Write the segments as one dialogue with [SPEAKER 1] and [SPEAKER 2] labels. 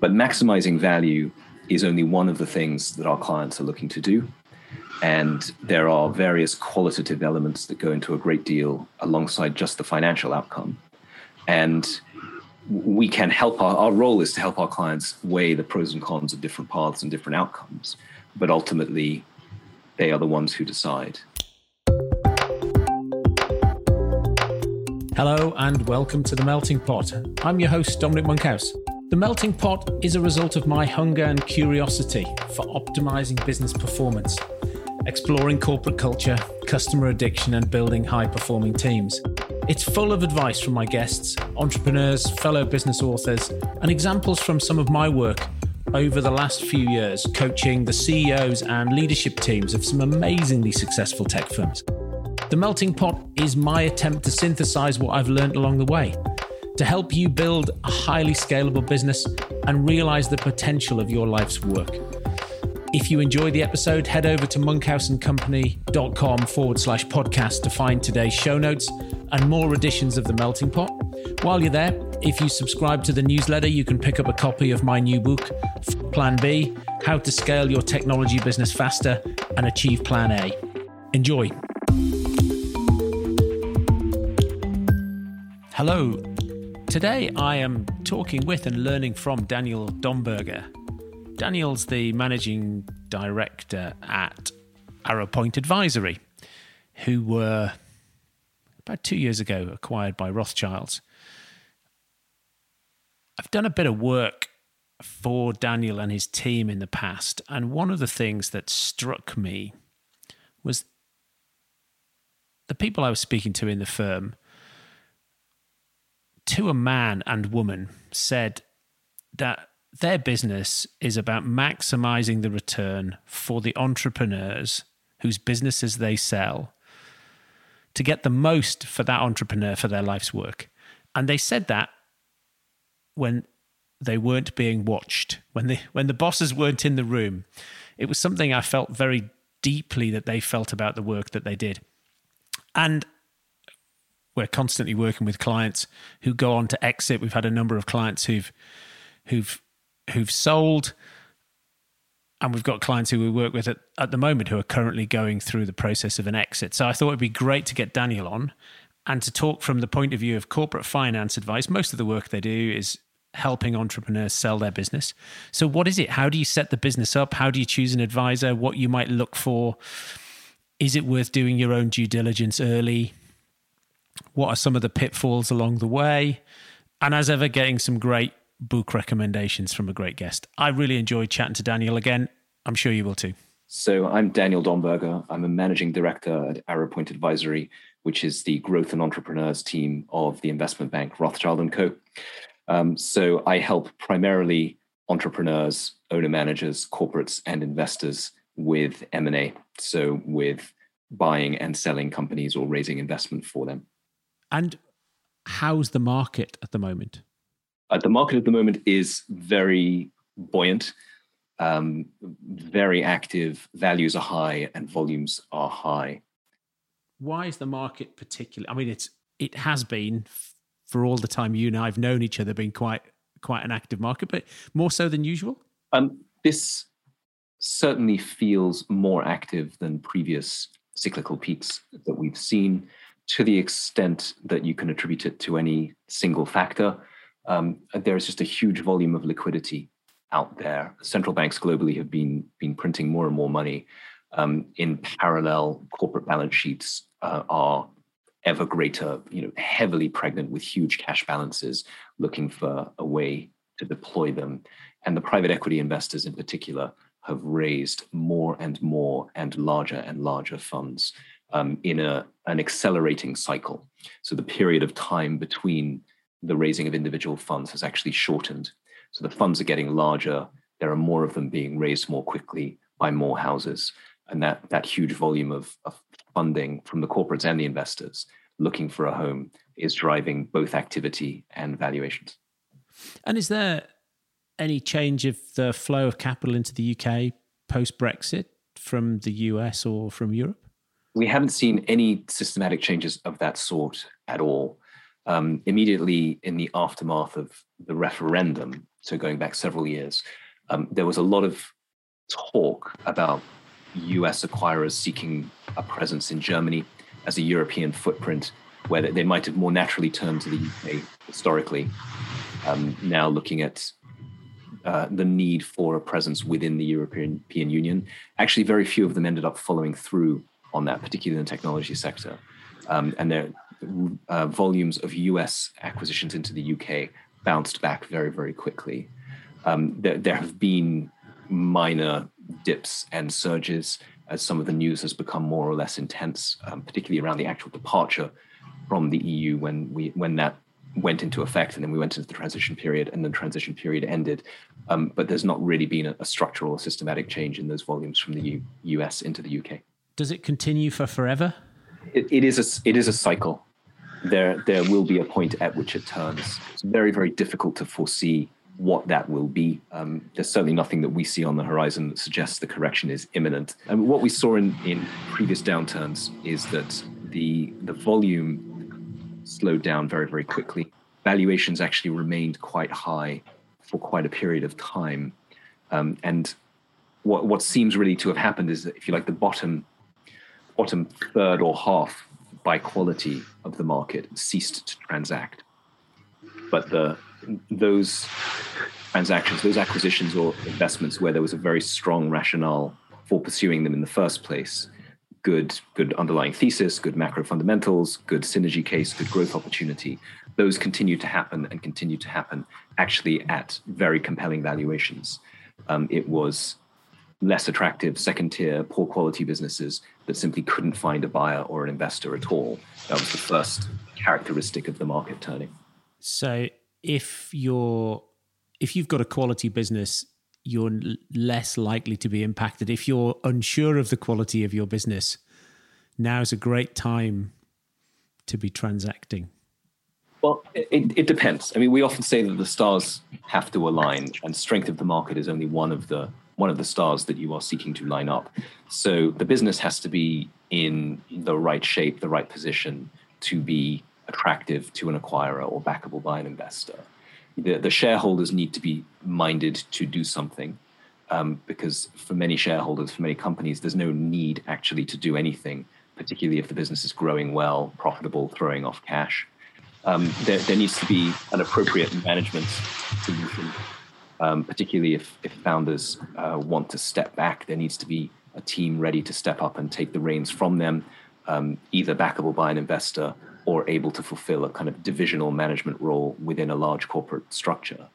[SPEAKER 1] But maximizing value is only one of the things that our clients are looking to do. And there are various qualitative elements that go into a great deal alongside just the financial outcome. And we can help our, our role is to help our clients weigh the pros and cons of different paths and different outcomes. But ultimately, they are the ones who decide.
[SPEAKER 2] Hello and welcome to The Melting Pot. I'm your host, Dominic Monkhouse. The Melting Pot is a result of my hunger and curiosity for optimizing business performance, exploring corporate culture, customer addiction, and building high performing teams. It's full of advice from my guests, entrepreneurs, fellow business authors, and examples from some of my work over the last few years coaching the CEOs and leadership teams of some amazingly successful tech firms. The Melting Pot is my attempt to synthesize what I've learned along the way to help you build a highly scalable business and realize the potential of your life's work. If you enjoy the episode, head over to monkhouseandcompany.com forward slash podcast to find today's show notes and more editions of The Melting Pot. While you're there, if you subscribe to the newsletter, you can pick up a copy of my new book, Plan B How to Scale Your Technology Business Faster and Achieve Plan A. Enjoy. Hello. Today I am talking with and learning from Daniel Domberger. Daniel's the managing director at Arrowpoint Advisory, who were about two years ago acquired by Rothschilds. I've done a bit of work for Daniel and his team in the past, and one of the things that struck me was the people I was speaking to in the firm to a man and woman said that their business is about maximizing the return for the entrepreneurs whose businesses they sell to get the most for that entrepreneur for their life's work. And they said that when they weren't being watched, when the when the bosses weren't in the room. It was something I felt very deeply that they felt about the work that they did. And we're constantly working with clients who go on to exit. We've had a number of clients who've who've who've sold, and we've got clients who we work with at, at the moment who are currently going through the process of an exit. So I thought it'd be great to get Daniel on and to talk from the point of view of corporate finance advice. Most of the work they do is helping entrepreneurs sell their business. So what is it? How do you set the business up? How do you choose an advisor? What you might look for? Is it worth doing your own due diligence early? What are some of the pitfalls along the way? And as ever, getting some great book recommendations from a great guest. I really enjoyed chatting to Daniel again. I'm sure you will too.
[SPEAKER 1] So I'm Daniel Domberger. I'm a managing director at Arrowpoint Advisory, which is the growth and entrepreneurs team of the investment bank Rothschild & Co. Um, so I help primarily entrepreneurs, owner managers, corporates, and investors with M&A. So with buying and selling companies or raising investment for them.
[SPEAKER 2] And how's the market at the moment?
[SPEAKER 1] Uh, the market at the moment is very buoyant, um, very active. Values are high and volumes are high.
[SPEAKER 2] Why is the market particularly? I mean, it's it has been for all the time you and I've known each other, been quite quite an active market, but more so than usual.
[SPEAKER 1] Um, this certainly feels more active than previous cyclical peaks that we've seen to the extent that you can attribute it to any single factor, um, there's just a huge volume of liquidity out there. Central banks globally have been been printing more and more money. Um, in parallel, corporate balance sheets uh, are ever greater, you know, heavily pregnant with huge cash balances, looking for a way to deploy them. And the private equity investors, in particular, have raised more and more and larger and larger funds um, in a, an accelerating cycle. So the period of time between the raising of individual funds has actually shortened. So the funds are getting larger. There are more of them being raised more quickly by more houses. And that, that huge volume of, of funding from the corporates and the investors looking for a home is driving both activity and valuations.
[SPEAKER 2] And is there any change of the flow of capital into the UK post Brexit from the US or from Europe?
[SPEAKER 1] We haven't seen any systematic changes of that sort at all. um, immediately in the aftermath of the referendum, so going back several years, um, there was a lot of talk about US acquirers seeking a presence in Germany as a European footprint, where they might have more naturally turned to the UK historically. Um, now looking at uh, the need for a presence within the European, European Union. Actually, very few of them ended up following through on that, particularly in the technology sector. Um, and their uh, volumes of US acquisitions into the UK bounced back very, very quickly. Um, there, there have been minor dips and surges as some of the news has become more or less intense, um, particularly around the actual departure from the EU when we when that went into effect, and then we went into the transition period, and the transition period ended. Um, but there's not really been a, a, structural or systematic change in those volumes from the U- US into the UK.
[SPEAKER 2] Does it continue for forever?
[SPEAKER 1] It, it is a it is a cycle. There there will be a point at which it turns. It's very very difficult to foresee what that will be. Um, there's certainly nothing that we see on the horizon that suggests the correction is imminent. And what we saw in, in previous downturns is that the the volume slowed down very, very quickly. Valuations actually remained quite high for quite a period of time. Um, and what, what seems really to have happened is that, if you like, the bottom, bottom third or half by quality of the market ceased to transact. But the, those transactions, those acquisitions or investments where there was a very strong rationale for pursuing them in the first place, good good underlying thesis, good macro fundamentals, good synergy case, good growth opportunity. Those continue to happen and continue to happen actually at very compelling valuations. Um, it was less attractive second tier, poor quality businesses that simply couldn't find a buyer or an investor at all. That was the first characteristic of the market turning.
[SPEAKER 2] So if you're if you've got a quality business you're less likely to be impacted. If you're unsure of the quality of your business, now is a great time to be transacting.
[SPEAKER 1] Well, it, it depends. I mean, we often say that the stars have to align, and strength of the market is only one of the one of the stars that you are seeking to line up. So the business has to be in the right shape, the right position to be attractive to an acquirer or backable by an investor the, the shareholders need to be minded to do something um, because for many shareholders, for many companies, there's no need actually to do anything, particularly if the business is growing well, profitable, throwing off cash. Um, there, there, needs to be an appropriate management solution, um, particularly if, if founders uh, want to step back. There needs to be a team ready to step up and take the reins from them, um, either backable by an investor or able to fulfill a kind of divisional management role within a large corporate structure.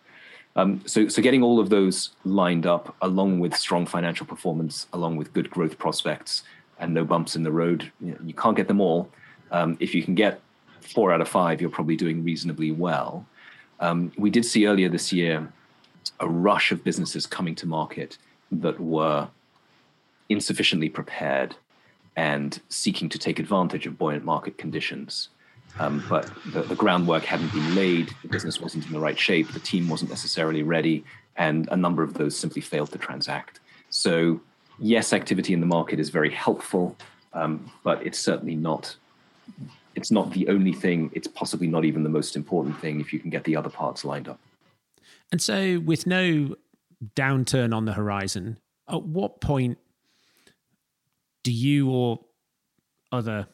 [SPEAKER 1] Um, so, so getting all of those lined up, along with strong financial performance, along with good growth prospects, and no bumps in the road, you, know, you can't get them all. Um, if you can get four out of five, you're probably doing reasonably well. Um, we did see earlier this year a rush of businesses coming to market that were insufficiently prepared and seeking to take advantage of buoyant market conditions. Um, but the, the, groundwork hadn't been laid, the business wasn't in the right shape, the team wasn't necessarily ready, and a number of those simply failed to transact. So, yes, activity in the market is very helpful, um, but it's certainly not. It's not the only thing. It's possibly not even the most important thing if you can get the other parts lined up.
[SPEAKER 2] And so, with no downturn on the horizon, at what point do you or other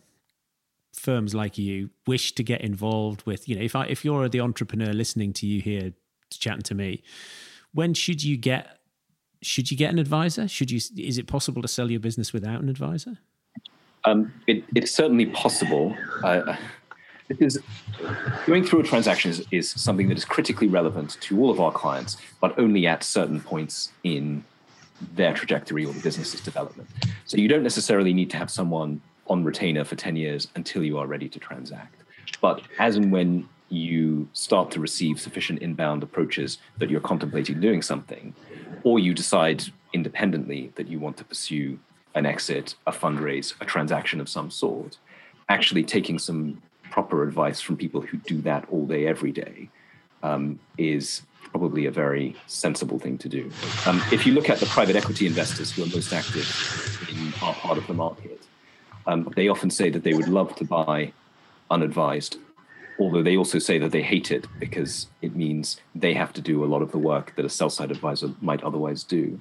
[SPEAKER 2] firms like you wish to get involved with you know if I, if you're the entrepreneur listening to you here chatting to me when should you get should you get an advisor? Should you is it possible to sell your business without an advisor?
[SPEAKER 1] Um, it, it's certainly possible. Uh, because going through a transaction is, is something that is critically relevant to all of our clients but only at certain points in their trajectory or the business's development so you don't necessarily need to have someone on retainer for 10 years until you are ready to transact. But as and when you start to receive sufficient inbound approaches that you're contemplating doing something, or you decide independently that you want to pursue an exit, a fundraise, a transaction of some sort, actually taking some proper advice from people who do that all day, every day, um, is probably a very sensible thing to do. Um, if you look at the private equity investors who are most active in our part of the market, um, they often say that they would love to buy unadvised although they also say that they hate it because it means they have to do a lot of the work that a sell side advisor might otherwise do.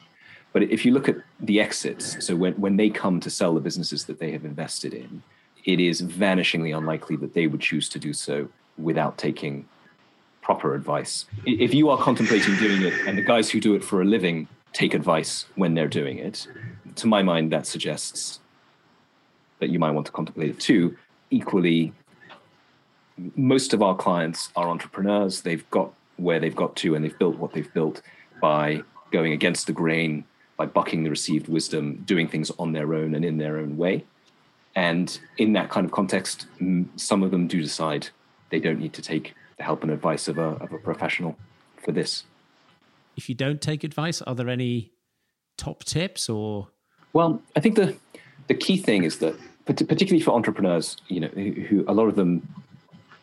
[SPEAKER 1] But if you look at the exits, so when, when they come to sell the businesses that they have invested in, it is vanishingly unlikely that they would choose to do so without taking proper advice. If you are contemplating doing it and the guys who do it for a living take advice when they're doing it, to my mind, that suggests that you might want to contemplate it too. Equally, most of our clients are entrepreneurs. They've got where they've got to and they've built what they've built by going against the grain, by bucking the received wisdom, doing things on their own and in their own way. And in that kind of context, some of them do decide they don't need to take the help and advice of a, of a professional for this.
[SPEAKER 2] If you don't take advice, are there any top tips or?
[SPEAKER 1] Well, I think the the key thing is that, particularly for entrepreneurs, you know, who, who a lot of them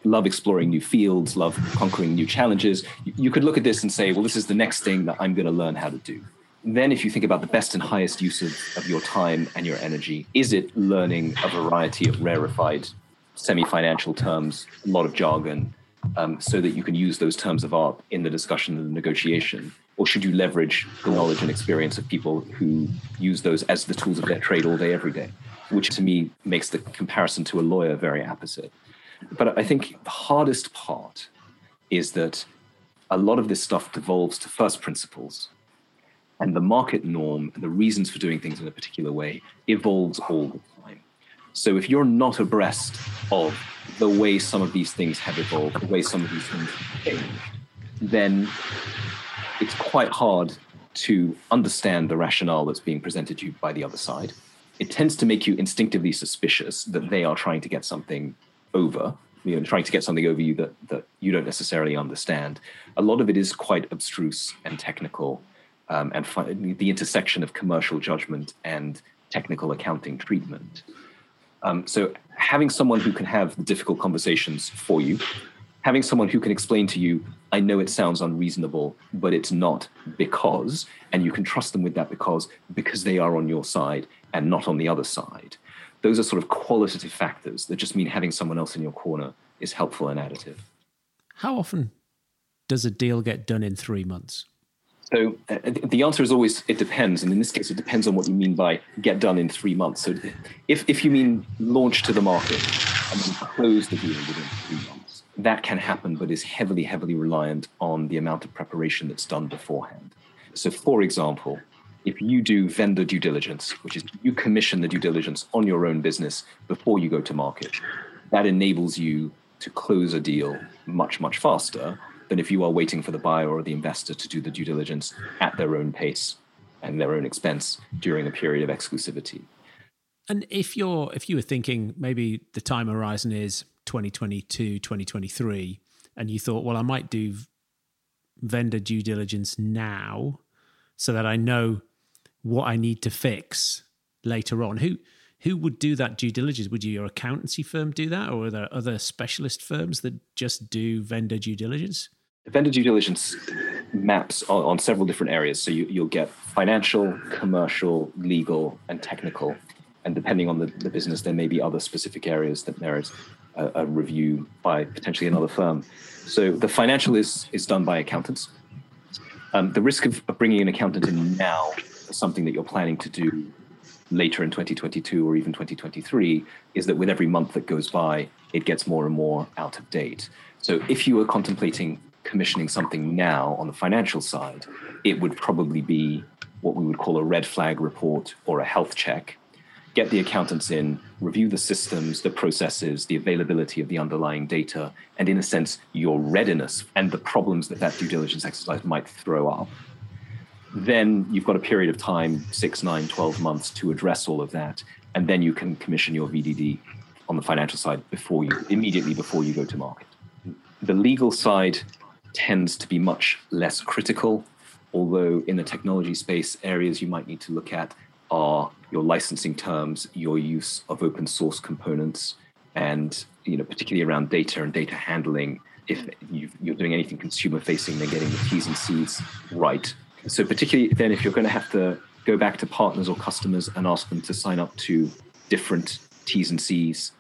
[SPEAKER 1] love exploring new fields, love conquering new challenges. You could look at this and say, well, this is the next thing that I'm going to learn how to do. Then, if you think about the best and highest use of, of your time and your energy, is it learning a variety of rarefied semi financial terms, a lot of jargon, um, so that you can use those terms of art in the discussion and the negotiation? Or should you leverage the knowledge and experience of people who use those as the tools of their trade all day, every day? Which to me makes the comparison to a lawyer very apposite. But I think the hardest part is that a lot of this stuff devolves to first principles. And the market norm and the reasons for doing things in a particular way evolves all the time. So if you're not abreast of the way some of these things have evolved, the way some of these things have changed, then it's quite hard to understand the rationale that's being presented to you by the other side. It tends to make you instinctively suspicious that they are trying to get something over, you know, trying to get something over you that, that you don't necessarily understand. A lot of it is quite abstruse and technical, um, and fi- the intersection of commercial judgment and technical accounting treatment. Um, so, having someone who can have the difficult conversations for you, having someone who can explain to you, I know it sounds unreasonable, but it's not because, and you can trust them with that because, because they are on your side and not on the other side those are sort of qualitative factors that just mean having someone else in your corner is helpful and additive.
[SPEAKER 2] How often does a deal get done in three months?
[SPEAKER 1] So uh, the answer is always it depends, and in this case, it depends on what you mean by get done in three months. So if if you mean launch to the market and then close the deal within three months, that can happen, but is heavily heavily reliant on the amount of preparation that's done beforehand. So, for example, if you do vendor due diligence, which is you commission the due diligence on your own business before you go to market, that enables you to close a deal much, much faster than if you are waiting for the buyer or the investor to do the due diligence at their own pace and their own expense during a period of exclusivity.
[SPEAKER 2] And if you're if you were thinking maybe the time horizon is 2022, 2023, and you thought, well, I might do vendor due diligence now so that I know what I need to fix later on. Who who would do that due diligence? Would you, your accountancy firm do that, or are there other specialist firms that just do vendor due diligence?
[SPEAKER 1] Vendor due diligence maps on, on several different areas. So you, will get financial, commercial, legal, and technical. And depending on the, the business, there may be other specific areas that merit a, a review by potentially another firm. So the financial is is done by accountants. Um, the risk of, of bringing an accountant in now is something that you're planning to do later in 2022 or even 2023 is that with every month that goes by, it gets more and more out of date. So if you were contemplating commissioning something now on the financial side, it would probably be what we would call a red flag report or a health check. Get the accountants in, review the systems, the processes, the availability of the underlying data, and in a sense, your readiness and the problems that that due diligence exercise might throw up then you've got a period of time, six, nine, 12 months to address all of that. And then you can commission your VDD on the financial side before you, immediately before you go to market. The legal side tends to be much less critical, although in the technology space, areas you might need to look at are your licensing terms, your use of open source components, and you know, particularly around data and data handling. If you are doing anything consumer facing, then getting the T's and C's right so particularly then if you're going to have to go back to partners or customers and ask them to sign up to different T's and C's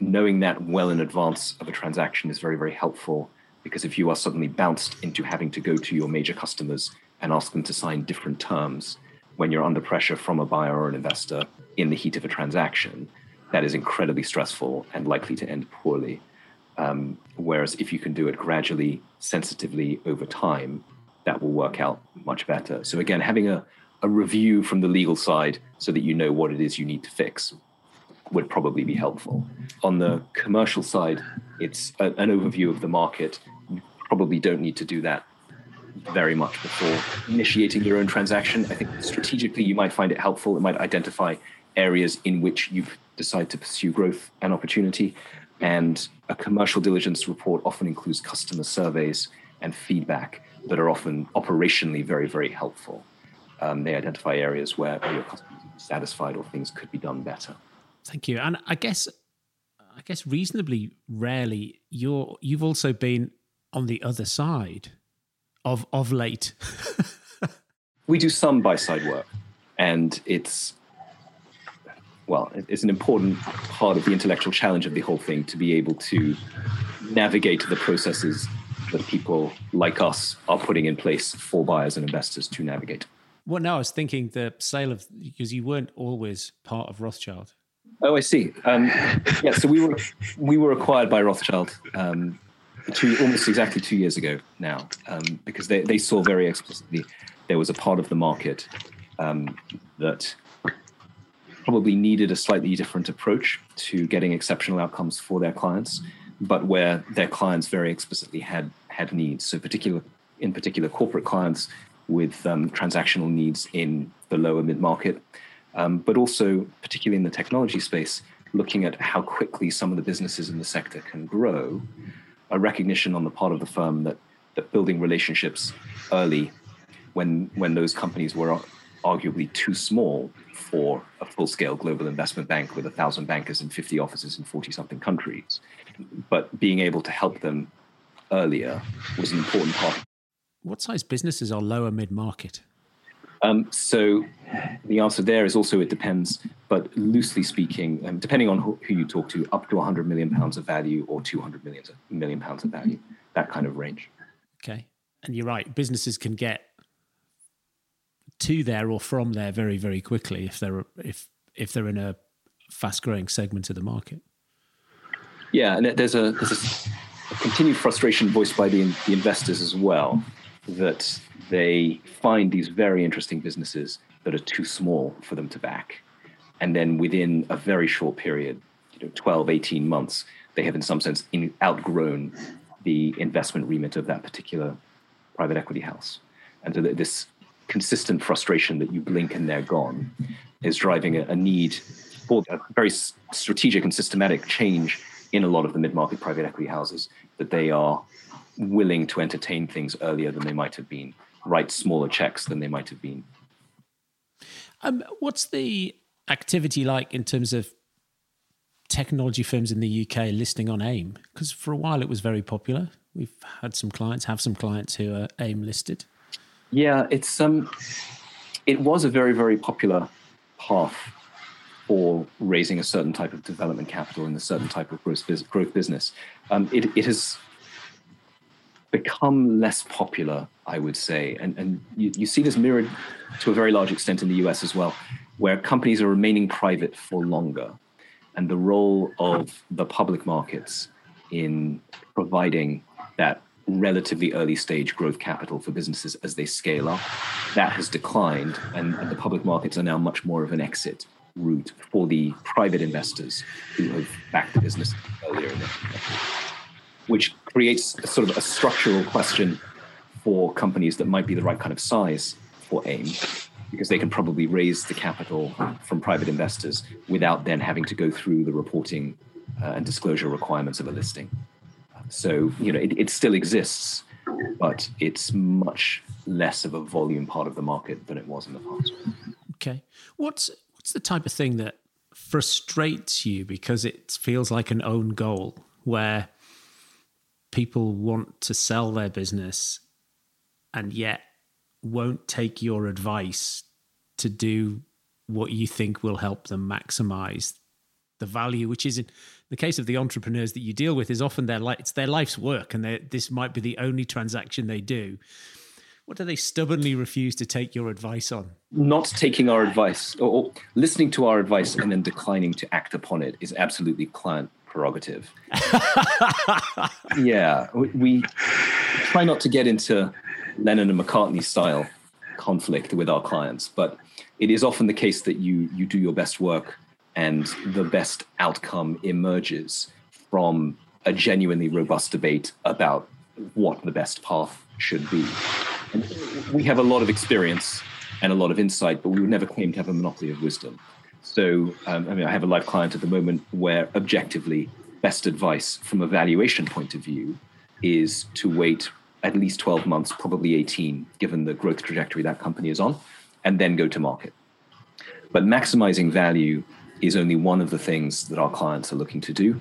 [SPEAKER 1] knowing that well in advance of a transaction is very, very helpful because if you are suddenly bounced into having to go to your major customers and ask them to sign different terms when you're under pressure from a buyer or an investor in the heat of a transaction, that is incredibly stressful and likely to end poorly. Um, whereas if you can do it gradually, sensitively over time, that will work out much better. So again, having a, a review from the legal side so that you know what it is you need to fix would probably be helpful. On the commercial side, it's a, an overview of the market. You probably don't need to do that very much before initiating your own transaction. I think strategically you might find it helpful. It might identify areas in which you decide to pursue growth and opportunity. And a commercial diligence report often includes customer surveys and feedback that are often operationally very, very helpful. Um, they identify areas where, where your customers are satisfied or things could be done better.
[SPEAKER 2] Thank you. And I guess, I guess reasonably rarely, you're you've also been on the other side of of late.
[SPEAKER 1] we do some buy side work, and it's well, it's an important part of the intellectual challenge of the whole thing to be able to navigate the processes that people like us are putting in place for buyers and investors to navigate.
[SPEAKER 2] Well, no, I was thinking the sale of because you weren't always part of Rothschild.
[SPEAKER 1] Oh, I see. Um, yeah, so we were we were acquired by Rothschild um, two, almost exactly two years ago now, um, because they they saw very explicitly there was a part of the market um, that probably needed a slightly different approach to getting exceptional outcomes for their clients, but where their clients very explicitly had had needs. So, particular in particular, corporate clients with um, transactional needs in the lower mid market, um, but also particularly in the technology space, looking at how quickly some of the businesses in the sector can grow. A recognition on the part of the firm that that building relationships early, when when those companies were arguably too small for a full scale global investment bank with a thousand bankers and 50 offices in 40 something countries. But being able to help them earlier was an important part.
[SPEAKER 2] What size businesses are lower mid market?
[SPEAKER 1] Um, so the answer there is also it depends, but loosely speaking, um, depending on who, who, you talk to, up to 100 million pounds of value or 200 million, million pounds of value, that kind of range.
[SPEAKER 2] Okay. And you're right, businesses can get to there or from there very very quickly if they're if if they're in a fast growing segment of the market.
[SPEAKER 1] Yeah, and there's a there's a, a continued frustration voiced by the the investors as well that they find these very interesting businesses that are too small for them to back. And then within a very short period you know 12 18 months they have in some sense in, outgrown the investment remit of that particular private equity house. And so this consistent frustration that you blink and they're gone is driving a, a need for a very strategic and systematic change in a lot of the mid-market private equity houses that they are willing to entertain things earlier than they might have been, write smaller checks than they might have been.
[SPEAKER 2] Um, what's the activity like in terms of technology firms in the UK listing on AIM? Because for a while it was very popular. We've had some clients, have some clients who are AIM listed.
[SPEAKER 1] Yeah, it's um, it was a very very popular path for raising a certain type of development capital in a certain type of growth, business. Um, it, it has become less popular, I would say, and and you, you see this mirrored to a very large extent in the U.S. as well, where companies are remaining private for longer, and the role of the public markets in providing that relatively early stage growth capital for businesses as they scale up. That has declined, and, and, the public markets are now much more of an exit route for the private investors who have backed the business earlier which creates sort of a structural question for companies that might be the right kind of size for AIM, because they can probably raise the capital from private investors without then having to go through the reporting uh, and disclosure requirements of a listing. So, you know, it, it still exists, but it's much less of a volume part of the market than it was in the past.
[SPEAKER 2] Okay. What's what's the type of thing that frustrates you because it feels like an own goal where people want to sell their business and yet won't take your advice to do what you think will help them maximize the value, which is in the case of the entrepreneurs that you deal with, is often their life, it's their life's work, and this might be the only transaction they do. What do they stubbornly refuse to take your advice on?
[SPEAKER 1] Not taking our advice or, listening to our advice and then declining to act upon it is absolutely client prerogative. yeah, we, we, try not to get into Lennon and McCartney style conflict with our clients, but it is often the case that you you do your best work and the best outcome emerges from a genuinely robust debate about what the best path should be. And we have a lot of experience and a lot of insight, but we would never claim to have a monopoly of wisdom. So, um, I mean, I have a live client at the moment where objectively, best advice from a valuation point of view is to wait at least 12 months, probably 18, given the growth trajectory that company is on, and then go to market. But maximizing value is only one of the things that our clients are looking to do.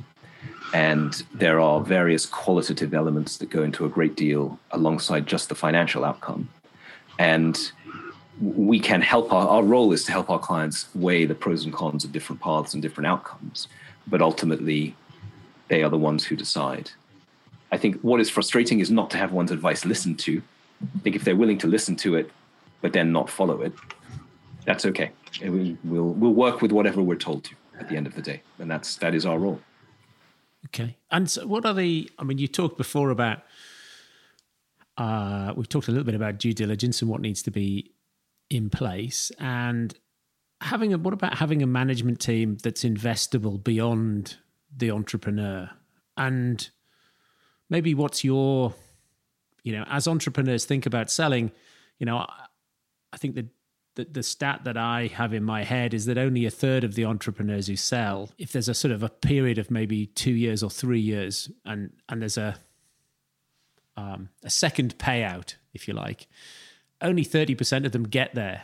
[SPEAKER 1] And there are various qualitative elements that go into a great deal alongside just the financial outcome. And we can help our, our role is to help our clients weigh the pros and cons of different paths and different outcomes. But ultimately, they are the ones who decide. I think what is frustrating is not to have one's advice listened to. I think if they're willing to listen to it, but then not follow it, that's okay. We, will we'll work with whatever we're told to at the end of the day, and that's that is our role.
[SPEAKER 2] Okay. And so what are the? I mean, you talked before about. Uh, we've talked a little bit about due diligence and what needs to be in place, and having a. What about having a management team that's investable beyond the entrepreneur, and maybe what's your, you know, as entrepreneurs think about selling, you know, I think that the, the stat that I have in my head is that only a third of the entrepreneurs who sell, if there's a sort of a period of maybe two years or three years, and and there's a um, a second payout, if you like, only thirty percent of them get there.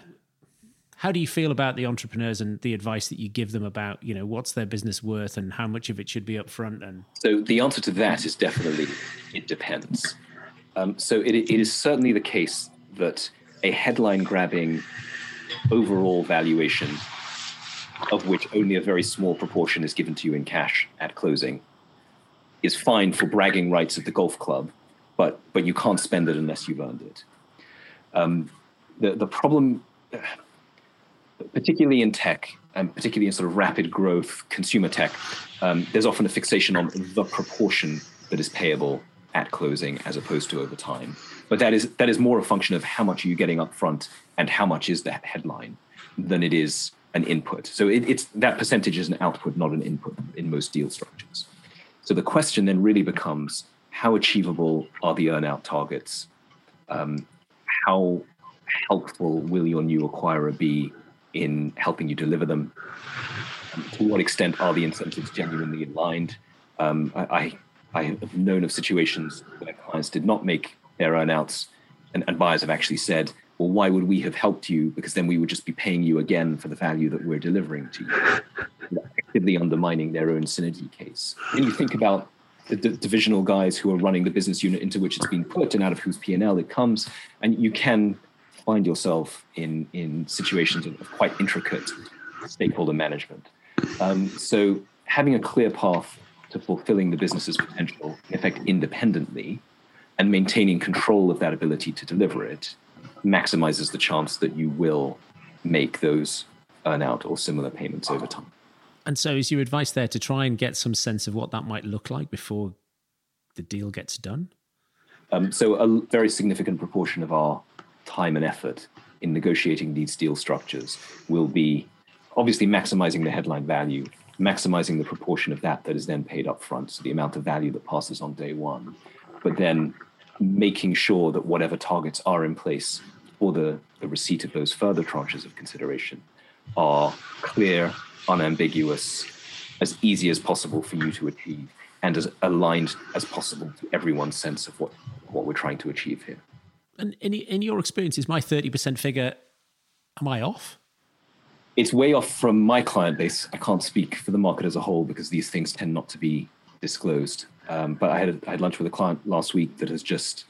[SPEAKER 2] How do you feel about the entrepreneurs and the advice that you give them about, you know, what's their business worth and how much of it should be upfront? And
[SPEAKER 1] so the answer to that is definitely it depends. Um, so it, it is certainly the case that a headline grabbing overall valuation, of which only a very small proportion is given to you in cash at closing, is fine for bragging rights at the golf club, but but you can't spend it unless you've earned it. Um, the the problem, particularly in tech, and particularly in sort of rapid growth consumer tech, um, there's often a fixation on the proportion that is payable at closing as opposed to over time. But that is that is more a function of how much are you getting up front and how much is that headline than it is an input. So it, it's that percentage is an output, not an input in most deal structures. So the question then really becomes how achievable are the earnout targets? Um, how helpful will your new acquirer be in helping you deliver them? Um, to what extent are the incentives genuinely aligned? Um, I, I, I have known of situations where clients did not make their earnouts, and, and buyers have actually said, well, why would we have helped you? Because then we would just be paying you again for the value that we're delivering to you, actively undermining their own synergy case. And you think about the d- divisional guys who are running the business unit into which it's been put and out of whose P&L it comes, and you can find yourself in, in situations of, of quite intricate stakeholder management. Um, so having a clear path to fulfilling the business's potential, in effect, independently, and maintaining control of that ability to deliver it maximizes the chance that you will make those earnout or similar payments over time.
[SPEAKER 2] And so, is your advice there to try and get some sense of what that might look like before the deal gets done?
[SPEAKER 1] Um, so, a very significant proportion of our time and effort in negotiating these deal structures will be obviously maximizing the headline value, maximizing the proportion of that that is then paid up front, so the amount of value that passes on day one, but then making sure that whatever targets are in place for the, the receipt of those further tranches of consideration are clear, unambiguous, as easy as possible for you to achieve, and as aligned as possible to everyone's sense of what, what we're trying to achieve here.
[SPEAKER 2] And in, in your experience, is my 30% figure, am I off?
[SPEAKER 1] It's way off from my client base. I can't speak for the market as a whole because these things tend not to be disclosed. Um, but I had, I had lunch with a client last week that has just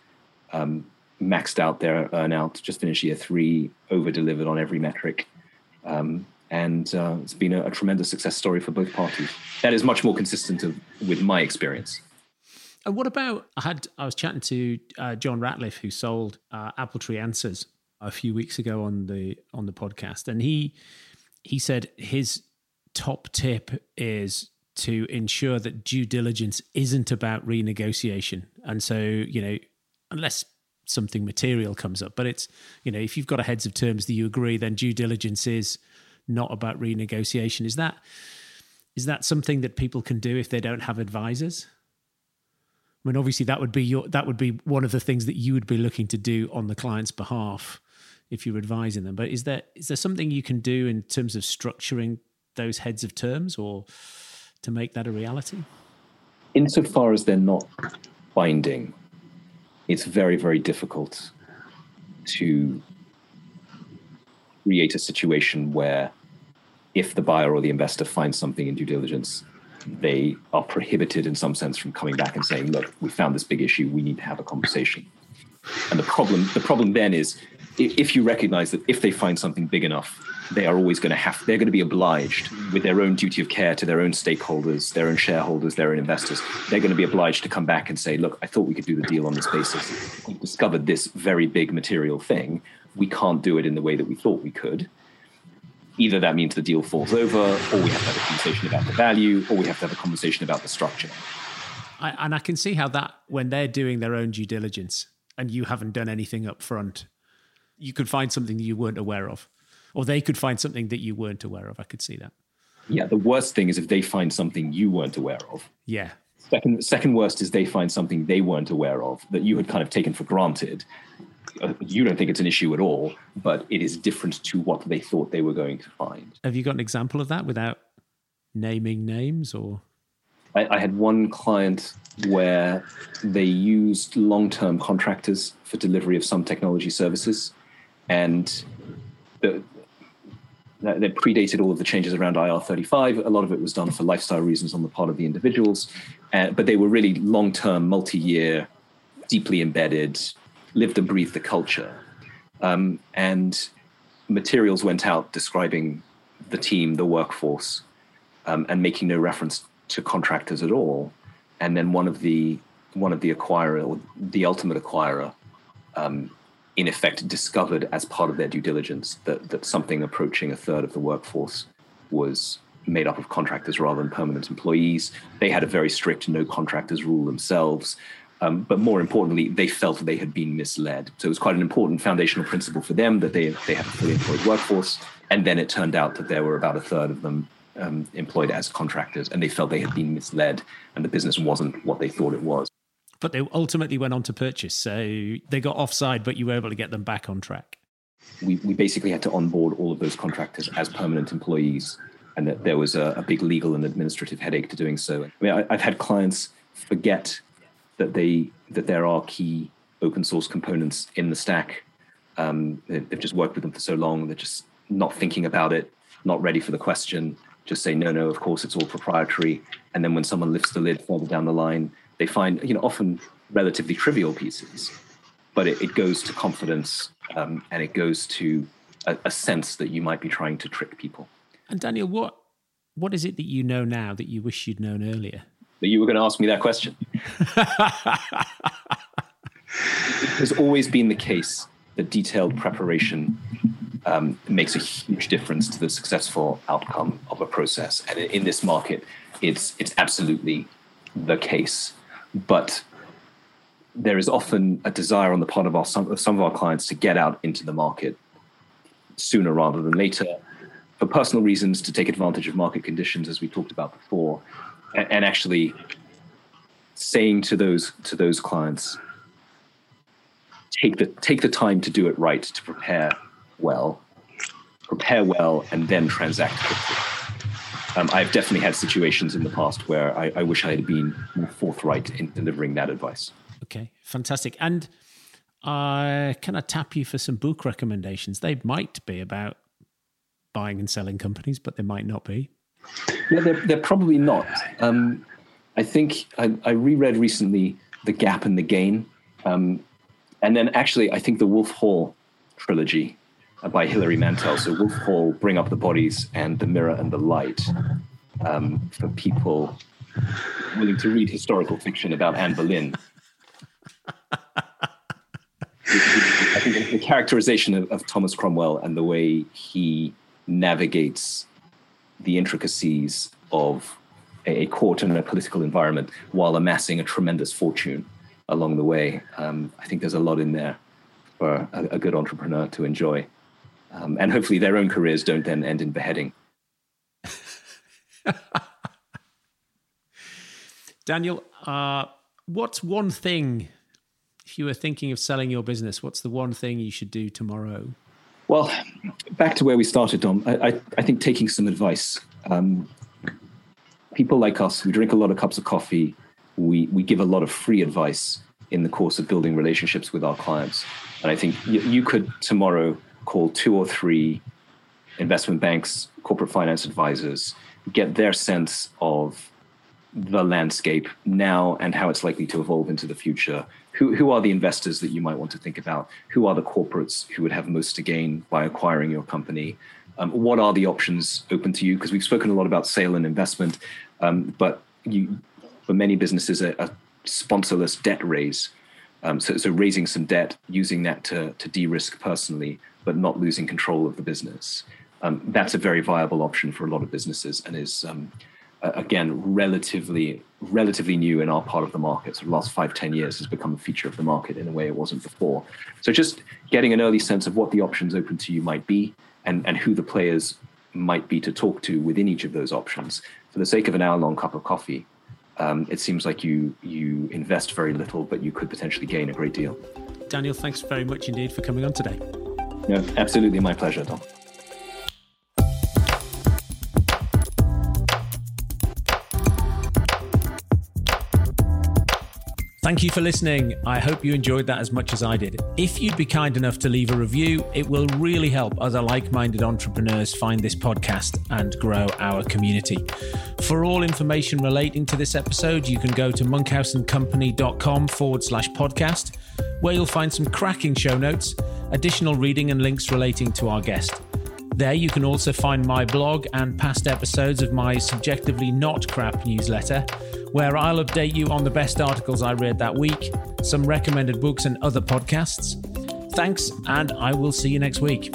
[SPEAKER 1] um, maxed out their earnout, just finished year three, over delivered on every metric. Um, and uh, it's been a, a, tremendous success story for both parties. That is much more consistent of, with my experience.
[SPEAKER 2] And what about I had I was chatting to uh, John Ratliff who sold uh, AppleTree Answers a few weeks ago on the on the podcast, and he he said his top tip is to ensure that due diligence isn't about renegotiation, and so you know unless something material comes up, but it's you know if you've got a heads of terms that you agree, then due diligence is not about renegotiation. Is that is that something that people can do if they don't have advisors? I mean, obviously, that would be your that would be one of the things that you would be looking to do on the client's behalf if you're advising them. But is there is there something you can do in terms of structuring those heads of terms, or to make that a reality?
[SPEAKER 1] Insofar as they're not binding, it's very very difficult to create a situation where if the buyer or the investor finds something in due diligence, they are prohibited in some sense from coming back and saying, look, we found this big issue, we need to have a conversation. And the problem, the problem then is if you recognize that if they find something big enough, they are always going to have, they're going to be obliged with their own duty of care to their own stakeholders, their own shareholders, their own investors. They're going to be obliged to come back and say, look, I thought we could do the deal on this basis. We discovered this very big material thing we can't do it in the way that we thought we could. Either that means the deal falls over, or we have to have a conversation about the value, or we have to have a conversation about the structure.
[SPEAKER 2] I, and I can see how that, when they're doing their own due diligence and you haven't done anything up front, you could find something that you weren't aware of, or they could find something that you weren't aware of. I could see that.
[SPEAKER 1] Yeah, the worst thing is if they find something you weren't aware of.
[SPEAKER 2] Yeah.
[SPEAKER 1] Second, second worst is they find something they weren't aware of that you had kind of taken for granted, uh, you don't think it's an issue at all, but it is different to what they thought they were going to find.
[SPEAKER 2] Have you got an example of that without naming names or?
[SPEAKER 1] I, I had one client where they used long term contractors for delivery of some technology services. And the, that predated all of the changes around IR35. A lot of it was done for lifestyle reasons on the part of the individuals, uh, but they were really long term, multi year, deeply embedded lived and breathed the culture. Um, and materials went out describing the team, the workforce, um, and making no reference to contractors at all. And then one of the one of the acquirer, or the ultimate acquirer, um, in effect discovered as part of their due diligence that that something approaching a third of the workforce was made up of contractors rather than permanent employees. They had a very strict no contractors rule themselves. Um, but more importantly, they felt they had been misled. So it was quite an important foundational principle for them that they, they had a fully employed workforce. And then it turned out that there were about a third of them um, employed as contractors, and they felt they had been misled, and the business wasn't what they thought it was.
[SPEAKER 2] But they ultimately went on to purchase. So they got offside, but you were able to get them back on track.
[SPEAKER 1] We, we basically had to onboard all of those contractors as permanent employees, and that there was a, a big legal and administrative headache to doing so. I mean, I, I've had clients forget that they that there are key open source components in the stack. Um, they've just worked with them for so long; they're just not thinking about it, not ready for the question. Just say no, no. Of course, it's all proprietary. And then when someone lifts the lid further down the line, they find you know often relatively trivial pieces, but it, it goes to confidence um, and it goes to a, a sense that you might be trying to trick people.
[SPEAKER 2] And Daniel, what what is it that you know now that you wish you'd known earlier?
[SPEAKER 1] that you were going to ask me that question. it has always been the case that detailed preparation um, makes a huge difference to the successful outcome of a process. And in this market, it's it's absolutely the case. But there is often a desire on the part of our some, of some of our clients to get out into the market sooner rather than later for personal reasons to take advantage of market conditions as we talked about before and, and actually saying to those to those clients take the take the time to do it right to prepare well prepare well and then transact quickly um, I've definitely had situations in the past where I, I, wish I had been more forthright in delivering that advice.
[SPEAKER 2] Okay, fantastic. And uh, can I tap you for some book recommendations? They might be about buying and selling companies, but they might not be.
[SPEAKER 1] Yeah, they're, they're probably not. Um, I think I, I, reread recently The Gap and the Gain. Um, and then actually, I think the Wolf Hall trilogy by Hilary Mantel. So Wolf Hall, Bring Up the Bodies, and The Mirror and the Light um, for people willing to read historical fiction about Anne Boleyn. I think the characterization of, of Thomas Cromwell and the way he navigates the intricacies of a, court and a political environment while amassing a tremendous fortune along the way. Um, I think there's a lot in there for a, a good entrepreneur to enjoy. Um, and hopefully their own careers don't then end in beheading.
[SPEAKER 2] Daniel, uh, what's one thing, if you were thinking of selling your business, what's the one thing you should do tomorrow?
[SPEAKER 1] Well, back to where we started, Dom. I, I, I think taking some advice. Um, people like us, we drink a lot of cups of coffee, we, we give a lot of free advice in the course of building relationships with our clients. And I think you, you could tomorrow call two or three investment banks, corporate finance advisors, get their sense of the landscape now and how it's likely to evolve into the future. Who, who are the investors that you might want to think about? Who are the corporates who would have most to gain by acquiring your company? Um, what are the options open to you? Because we've spoken a lot about sale and investment, um, but you, for many businesses, a, a sponsorless debt raise. Um, so, so raising some debt, using that to, to de-risk personally, but not losing control of the business. Um, that's a very viable option for a lot of businesses and is um, again relatively relatively new in our part of the market. So the last five ten years has become a feature of the market in a way it wasn't before. So just getting an early sense of what the options open to you might be and, and who the players might be to talk to within each of those options. For the sake of an hour long cup of coffee, um, it seems like you you invest very little, but you could potentially gain a great deal.
[SPEAKER 2] Daniel, thanks very much indeed for coming on today.
[SPEAKER 1] Yeah, absolutely my pleasure, Tom.
[SPEAKER 2] Thank you for listening. I hope you enjoyed that as much as I did. If you'd be kind enough to leave a review, it will really help other like minded entrepreneurs find this podcast and grow our community. For all information relating to this episode, you can go to monkhouseandcompany.com forward slash podcast, where you'll find some cracking show notes, additional reading, and links relating to our guest. There, you can also find my blog and past episodes of my subjectively not crap newsletter, where I'll update you on the best articles I read that week, some recommended books, and other podcasts. Thanks, and I will see you next week.